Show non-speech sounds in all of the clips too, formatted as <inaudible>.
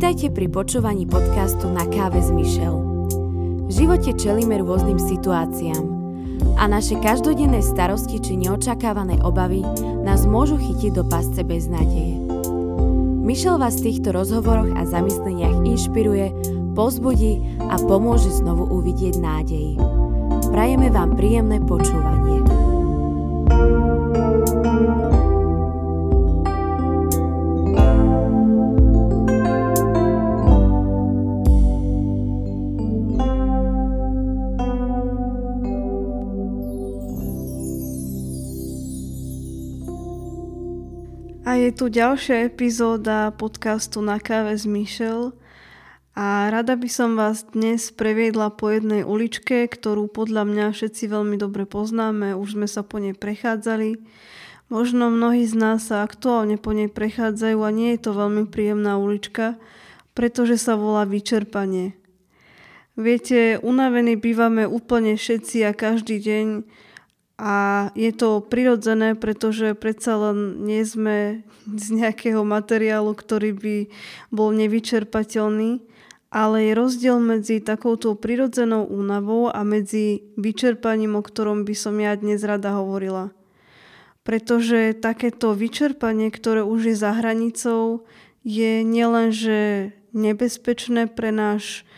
Vítajte pri počúvaní podcastu Na káve s Michel. V živote čelíme rôznym situáciám a naše každodenné starosti či neočakávané obavy nás môžu chytiť do pasce bez nádeje. Michel vás v týchto rozhovoroch a zamysleniach inšpiruje, pozbudí a pomôže znovu uvidieť nádej. Prajeme vám príjemné počúvanie. Tu ďalšia epizóda podcastu Na káve s Michel a rada by som vás dnes previedla po jednej uličke, ktorú podľa mňa všetci veľmi dobre poznáme, už sme sa po nej prechádzali. Možno mnohí z nás sa aktuálne po nej prechádzajú a nie je to veľmi príjemná ulička, pretože sa volá vyčerpanie. Viete, unavení bývame úplne všetci a každý deň a je to prirodzené, pretože predsa len nie sme z nejakého materiálu, ktorý by bol nevyčerpateľný, ale je rozdiel medzi takouto prirodzenou únavou a medzi vyčerpaním, o ktorom by som ja dnes rada hovorila. Pretože takéto vyčerpanie, ktoré už je za hranicou, je nielenže nebezpečné pre náš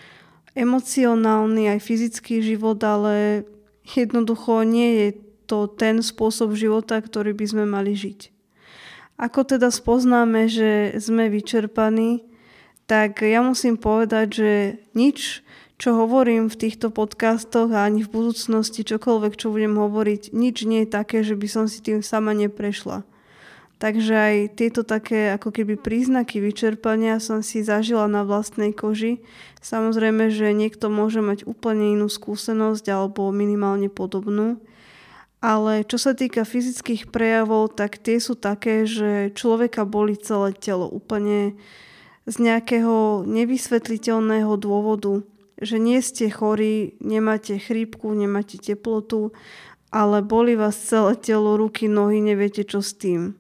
emocionálny aj fyzický život, ale jednoducho nie je to ten spôsob života, ktorý by sme mali žiť. Ako teda spoznáme, že sme vyčerpaní, tak ja musím povedať, že nič, čo hovorím v týchto podcastoch a ani v budúcnosti čokoľvek, čo budem hovoriť, nič nie je také, že by som si tým sama neprešla. Takže aj tieto také ako keby príznaky vyčerpania som si zažila na vlastnej koži. Samozrejme, že niekto môže mať úplne inú skúsenosť alebo minimálne podobnú. Ale čo sa týka fyzických prejavov, tak tie sú také, že človeka boli celé telo úplne z nejakého nevysvetliteľného dôvodu, že nie ste chorí, nemáte chrípku, nemáte teplotu, ale boli vás celé telo, ruky, nohy, neviete čo s tým.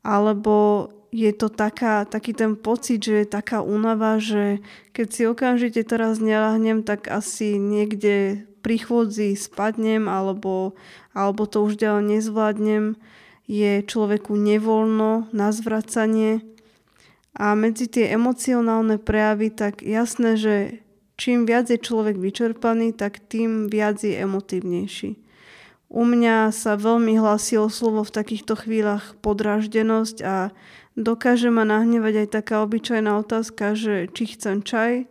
Alebo je to taká, taký ten pocit, že je taká únava, že keď si okamžite teraz nelahnem, tak asi niekde pri chôdzi spadnem alebo, alebo to už ďalej nezvládnem, je človeku nevoľno na zvracanie. A medzi tie emocionálne prejavy, tak jasné, že čím viac je človek vyčerpaný, tak tým viac je emotívnejší. U mňa sa veľmi hlasilo slovo v takýchto chvíľach podráždenosť a dokáže ma nahnevať aj taká obyčajná otázka, že či chcem čaj,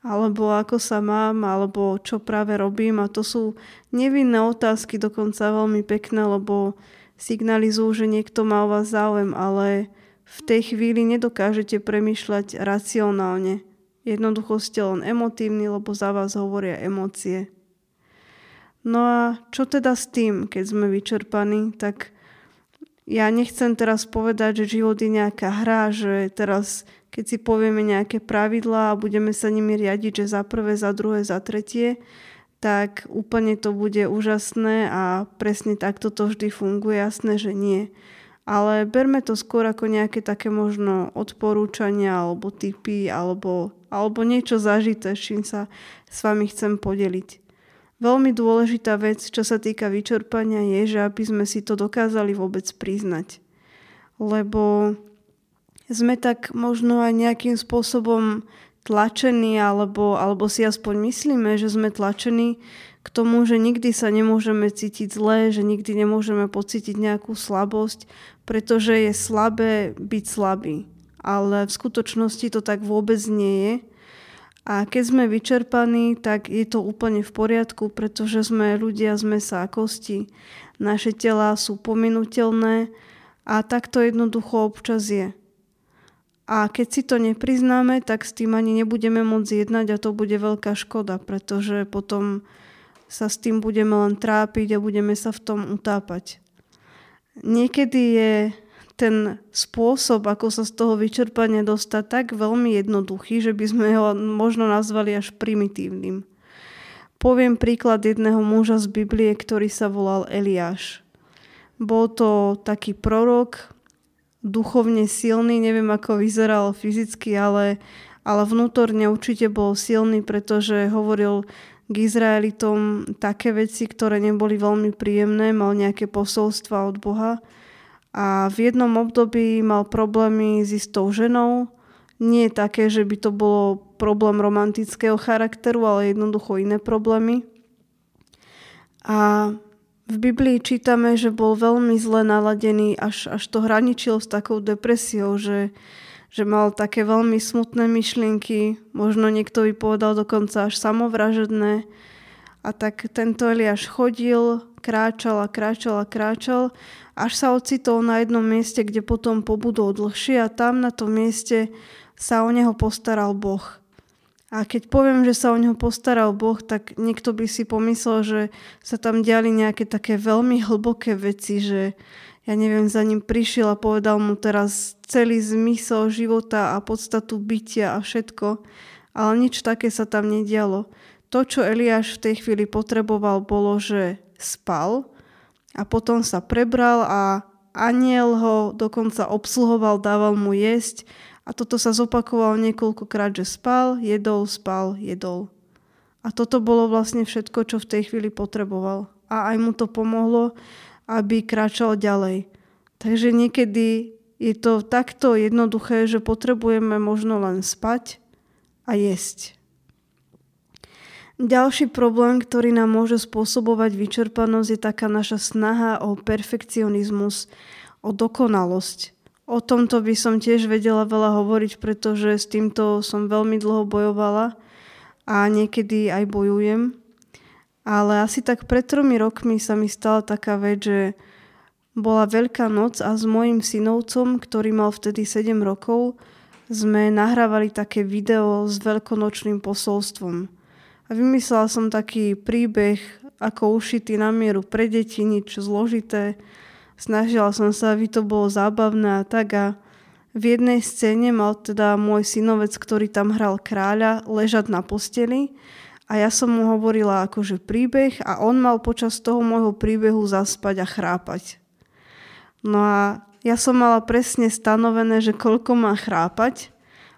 alebo ako sa mám, alebo čo práve robím. A to sú nevinné otázky, dokonca veľmi pekné, lebo signalizujú, že niekto má o vás záujem, ale v tej chvíli nedokážete premyšľať racionálne. Jednoducho ste len emotívni, lebo za vás hovoria emócie. No a čo teda s tým, keď sme vyčerpaní, tak ja nechcem teraz povedať, že život je nejaká hra, že teraz keď si povieme nejaké pravidlá a budeme sa nimi riadiť, že za prvé, za druhé, za tretie, tak úplne to bude úžasné a presne takto to vždy funguje, jasné, že nie. Ale berme to skôr ako nejaké také možno odporúčania alebo typy alebo, alebo niečo zažité, s čím sa s vami chcem podeliť. Veľmi dôležitá vec, čo sa týka vyčerpania, je, že aby sme si to dokázali vôbec priznať. Lebo sme tak možno aj nejakým spôsobom tlačení, alebo, alebo si aspoň myslíme, že sme tlačení k tomu, že nikdy sa nemôžeme cítiť zle, že nikdy nemôžeme pocítiť nejakú slabosť, pretože je slabé byť slabý. Ale v skutočnosti to tak vôbec nie je. A keď sme vyčerpaní, tak je to úplne v poriadku, pretože sme ľudia z mesa a kosti. Naše tela sú pominutelné a takto jednoducho občas je. A keď si to nepriznáme, tak s tým ani nebudeme môcť jednať a to bude veľká škoda, pretože potom sa s tým budeme len trápiť a budeme sa v tom utápať. Niekedy je ten spôsob, ako sa z toho vyčerpania dostať, tak veľmi jednoduchý, že by sme ho možno nazvali až primitívnym. Poviem príklad jedného muža z Biblie, ktorý sa volal Eliáš. Bol to taký prorok, duchovne silný, neviem ako vyzeral fyzicky, ale, ale vnútorne určite bol silný, pretože hovoril k Izraelitom také veci, ktoré neboli veľmi príjemné, mal nejaké posolstva od Boha a v jednom období mal problémy s istou ženou. Nie také, že by to bolo problém romantického charakteru, ale jednoducho iné problémy. A v Biblii čítame, že bol veľmi zle naladený, až, až to hraničil s takou depresiou, že, že mal také veľmi smutné myšlienky, možno niekto by povedal dokonca až samovražedné. A tak tento Eliáš chodil, kráčal a kráčal a kráčal, až sa ocitol na jednom mieste, kde potom pobudol dlhšie a tam na tom mieste sa o neho postaral Boh. A keď poviem, že sa o neho postaral Boh, tak niekto by si pomyslel, že sa tam diali nejaké také veľmi hlboké veci, že ja neviem, za ním prišiel a povedal mu teraz celý zmysel života a podstatu bytia a všetko. Ale nič také sa tam nedialo. To, čo Eliáš v tej chvíli potreboval, bolo, že spal a potom sa prebral a aniel ho dokonca obsluhoval, dával mu jesť a toto sa zopakovalo niekoľkokrát, že spal, jedol, spal, jedol. A toto bolo vlastne všetko, čo v tej chvíli potreboval. A aj mu to pomohlo, aby kráčal ďalej. Takže niekedy je to takto jednoduché, že potrebujeme možno len spať a jesť. Ďalší problém, ktorý nám môže spôsobovať vyčerpanosť, je taká naša snaha o perfekcionizmus, o dokonalosť. O tomto by som tiež vedela veľa hovoriť, pretože s týmto som veľmi dlho bojovala a niekedy aj bojujem. Ale asi tak pred tromi rokmi sa mi stala taká vec, že bola Veľká noc a s mojim synovcom, ktorý mal vtedy 7 rokov, sme nahrávali také video s veľkonočným posolstvom. A vymyslela som taký príbeh, ako ušitý na mieru pre deti, nič zložité, Snažila som sa, aby to bolo zábavné a tak a v jednej scéne mal teda môj synovec, ktorý tam hral kráľa, ležať na posteli a ja som mu hovorila akože príbeh a on mal počas toho môjho príbehu zaspať a chrápať. No a ja som mala presne stanovené, že koľko má chrápať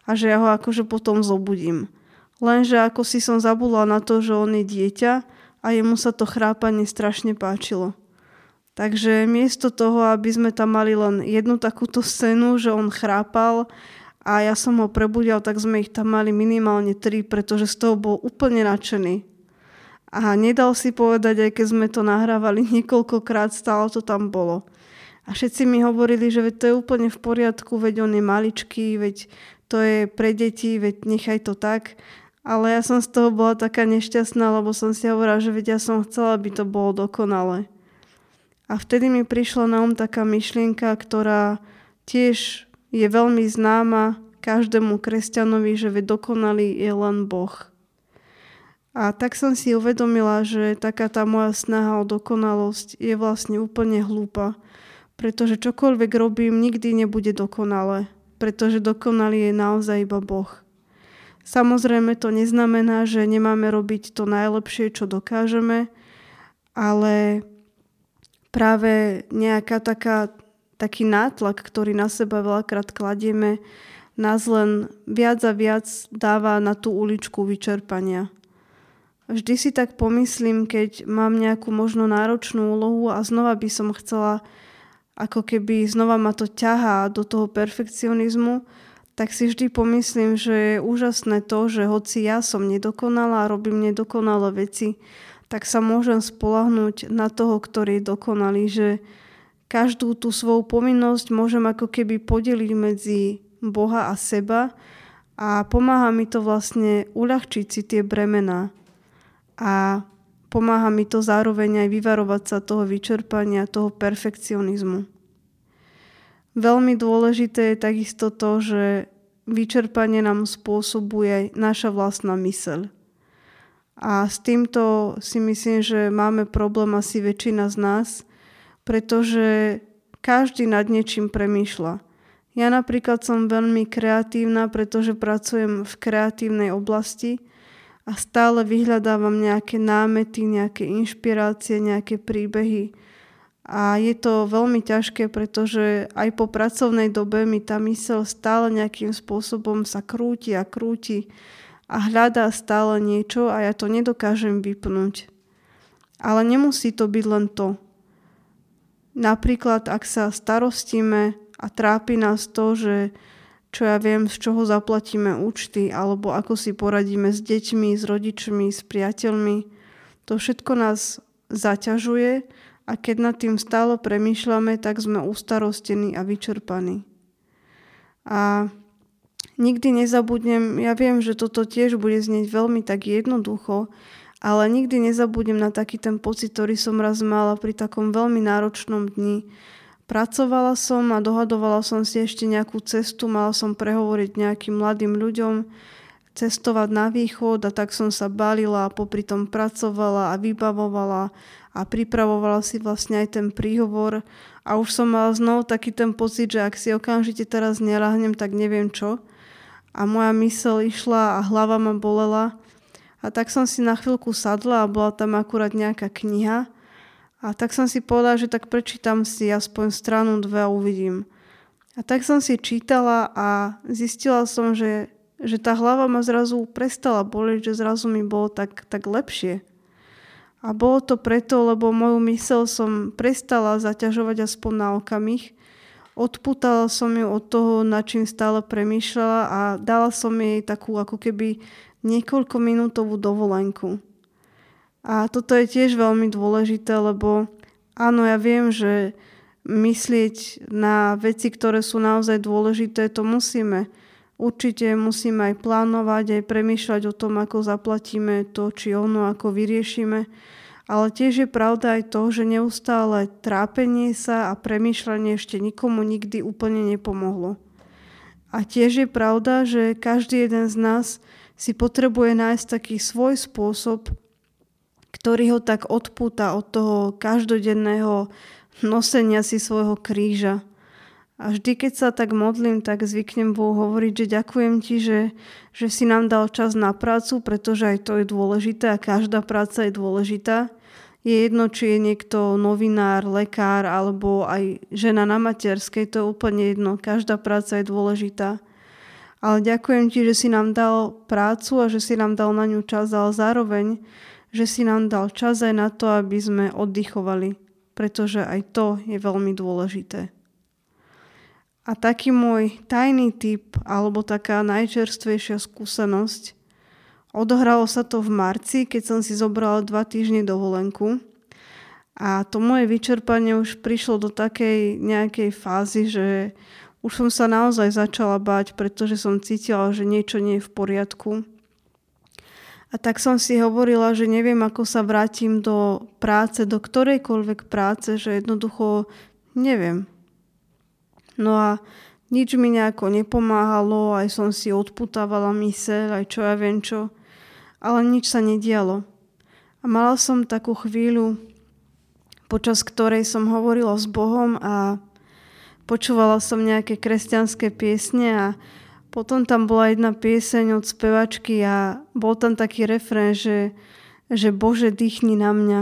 a že ja ho akože potom zobudím. Lenže ako si som zabudla na to, že on je dieťa a jemu sa to chrápanie strašne páčilo. Takže miesto toho, aby sme tam mali len jednu takúto scénu, že on chrápal a ja som ho prebudil, tak sme ich tam mali minimálne tri, pretože z toho bol úplne nadšený. A nedal si povedať, aj keď sme to nahrávali <laughs> niekoľkokrát, stále to tam bolo. A všetci mi hovorili, že veď to je úplne v poriadku, veď on je maličký, veď to je pre deti, veď nechaj to tak. Ale ja som z toho bola taká nešťastná, lebo som si hovorila, že veď ja som chcela, aby to bolo dokonalé. A vtedy mi prišla na um taká myšlienka, ktorá tiež je veľmi známa každému kresťanovi, že dokonalý je len Boh. A tak som si uvedomila, že taká tá moja snaha o dokonalosť je vlastne úplne hlúpa, pretože čokoľvek robím, nikdy nebude dokonalé, pretože dokonalý je naozaj iba Boh. Samozrejme to neznamená, že nemáme robiť to najlepšie, čo dokážeme, ale práve nejaká taká, taký nátlak, ktorý na seba veľakrát kladieme, nás len viac a viac dáva na tú uličku vyčerpania. Vždy si tak pomyslím, keď mám nejakú možno náročnú úlohu a znova by som chcela, ako keby znova ma to ťahá do toho perfekcionizmu, tak si vždy pomyslím, že je úžasné to, že hoci ja som nedokonalá a robím nedokonalé veci, tak sa môžem spolahnúť na toho, ktorý je dokonalý, že každú tú svoju povinnosť môžem ako keby podeliť medzi Boha a seba a pomáha mi to vlastne uľahčiť si tie bremená a pomáha mi to zároveň aj vyvarovať sa toho vyčerpania, toho perfekcionizmu. Veľmi dôležité je takisto to, že vyčerpanie nám spôsobuje naša vlastná myseľ. A s týmto si myslím, že máme problém asi väčšina z nás, pretože každý nad niečím premýšľa. Ja napríklad som veľmi kreatívna, pretože pracujem v kreatívnej oblasti a stále vyhľadávam nejaké námety, nejaké inšpirácie, nejaké príbehy A je to veľmi ťažké, pretože aj po pracovnej dobe mi tá mysel stále nejakým spôsobom sa krúti a krúti a hľadá stále niečo a ja to nedokážem vypnúť. Ale nemusí to byť len to. Napríklad, ak sa starostíme a trápi nás to, že čo ja viem, z čoho zaplatíme účty, alebo ako si poradíme s deťmi, s rodičmi, s priateľmi, to všetko nás zaťažuje a keď nad tým stále premýšľame, tak sme ustarostení a vyčerpaní. A nikdy nezabudnem, ja viem, že toto tiež bude znieť veľmi tak jednoducho, ale nikdy nezabudnem na taký ten pocit, ktorý som raz mala pri takom veľmi náročnom dni. Pracovala som a dohadovala som si ešte nejakú cestu, mala som prehovoriť nejakým mladým ľuďom, cestovať na východ a tak som sa balila a popri tom pracovala a vybavovala a pripravovala si vlastne aj ten príhovor a už som mala znovu taký ten pocit, že ak si okamžite teraz nerahnem, tak neviem čo. A moja mysel išla a hlava ma bolela. A tak som si na chvíľku sadla a bola tam akurát nejaká kniha. A tak som si povedala, že tak prečítam si aspoň stranu dve a uvidím. A tak som si čítala a zistila som, že, že tá hlava ma zrazu prestala boleť, že zrazu mi bolo tak, tak lepšie. A bolo to preto, lebo moju mysel som prestala zaťažovať aspoň na okamih. Odputala som ju od toho, na čím stále premýšľala a dala som jej takú ako keby niekoľko minútovú dovolenku. A toto je tiež veľmi dôležité, lebo áno, ja viem, že myslieť na veci, ktoré sú naozaj dôležité, to musíme. Určite musíme aj plánovať, aj premýšľať o tom, ako zaplatíme to či ono, ako vyriešime. Ale tiež je pravda aj to, že neustále trápenie sa a premýšľanie ešte nikomu nikdy úplne nepomohlo. A tiež je pravda, že každý jeden z nás si potrebuje nájsť taký svoj spôsob, ktorý ho tak odpúta od toho každodenného nosenia si svojho kríža. A vždy, keď sa tak modlím, tak zvyknem Bohu hovoriť, že ďakujem ti, že, že si nám dal čas na prácu, pretože aj to je dôležité a každá práca je dôležitá. Je jedno, či je niekto novinár, lekár alebo aj žena na materskej, to je úplne jedno. Každá práca je dôležitá. Ale ďakujem ti, že si nám dal prácu a že si nám dal na ňu čas, ale zároveň, že si nám dal čas aj na to, aby sme oddychovali, pretože aj to je veľmi dôležité. A taký môj tajný typ, alebo taká najčerstvejšia skúsenosť, odohralo sa to v marci, keď som si zobrala dva týždne dovolenku. A to moje vyčerpanie už prišlo do takej nejakej fázy, že už som sa naozaj začala báť, pretože som cítila, že niečo nie je v poriadku. A tak som si hovorila, že neviem, ako sa vrátim do práce, do ktorejkoľvek práce, že jednoducho neviem. No a nič mi nejako nepomáhalo, aj som si odputávala myseľ, aj čo ja viem čo, ale nič sa nedialo. A mala som takú chvíľu, počas ktorej som hovorila s Bohom a počúvala som nejaké kresťanské piesne a potom tam bola jedna pieseň od spevačky a bol tam taký refrén, že, že Bože, dýchni na mňa.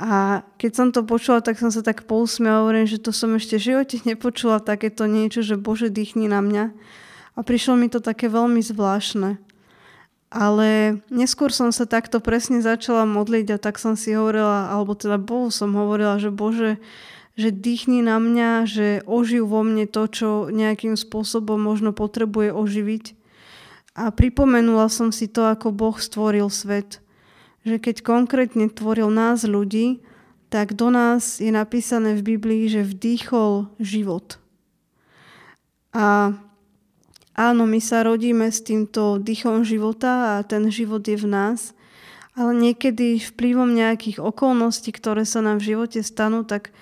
A keď som to počula, tak som sa tak pousmiala, hovorím, že to som ešte v živote nepočula takéto niečo, že Bože, dýchni na mňa. A prišlo mi to také veľmi zvláštne. Ale neskôr som sa takto presne začala modliť a tak som si hovorila, alebo teda Bohu som hovorila, že Bože, že dýchni na mňa, že oživ vo mne to, čo nejakým spôsobom možno potrebuje oživiť. A pripomenula som si to, ako Boh stvoril svet že keď konkrétne tvoril nás ľudí, tak do nás je napísané v Biblii, že vdýchol život. A áno, my sa rodíme s týmto dýchom života a ten život je v nás, ale niekedy vplyvom nejakých okolností, ktoré sa nám v živote stanú, tak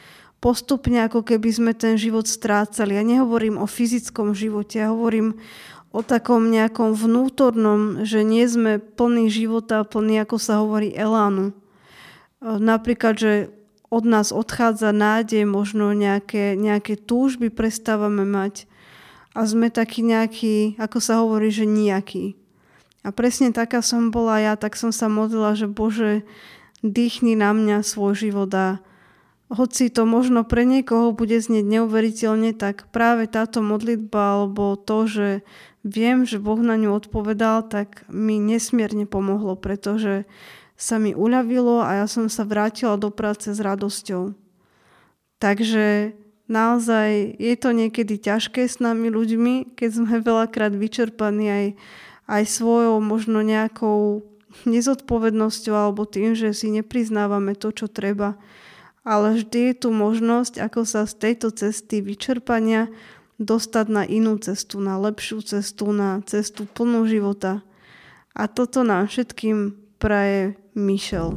postupne ako keby sme ten život strácali. Ja nehovorím o fyzickom živote, ja hovorím o takom nejakom vnútornom, že nie sme plný života, plný, ako sa hovorí, elánu. E, napríklad, že od nás odchádza nádej, možno nejaké, nejaké túžby prestávame mať a sme takí nejakí, ako sa hovorí, že nejaký. A presne taká som bola ja, tak som sa modlila, že Bože, dýchni na mňa svoj život a hoci to možno pre niekoho bude znieť neuveriteľne, tak práve táto modlitba alebo to, že viem, že Boh na ňu odpovedal, tak mi nesmierne pomohlo, pretože sa mi uľavilo a ja som sa vrátila do práce s radosťou. Takže naozaj je to niekedy ťažké s nami ľuďmi, keď sme veľakrát vyčerpaní aj, aj svojou možno nejakou nezodpovednosťou alebo tým, že si nepriznávame to, čo treba ale vždy je tu možnosť, ako sa z tejto cesty vyčerpania dostať na inú cestu, na lepšiu cestu, na cestu plnú života. A toto nám všetkým praje Michel.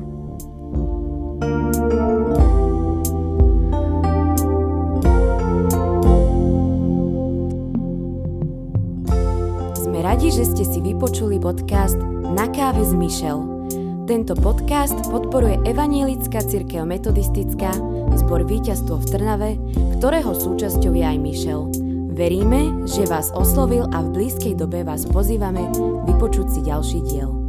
Sme radi, že ste si vypočuli podcast Na káve s Michel. Tento podcast podporuje Evanielická církev metodistická, zbor Víťazstvo v Trnave, ktorého súčasťou je aj Mišel. Veríme, že vás oslovil a v blízkej dobe vás pozývame vypočuť si ďalší diel.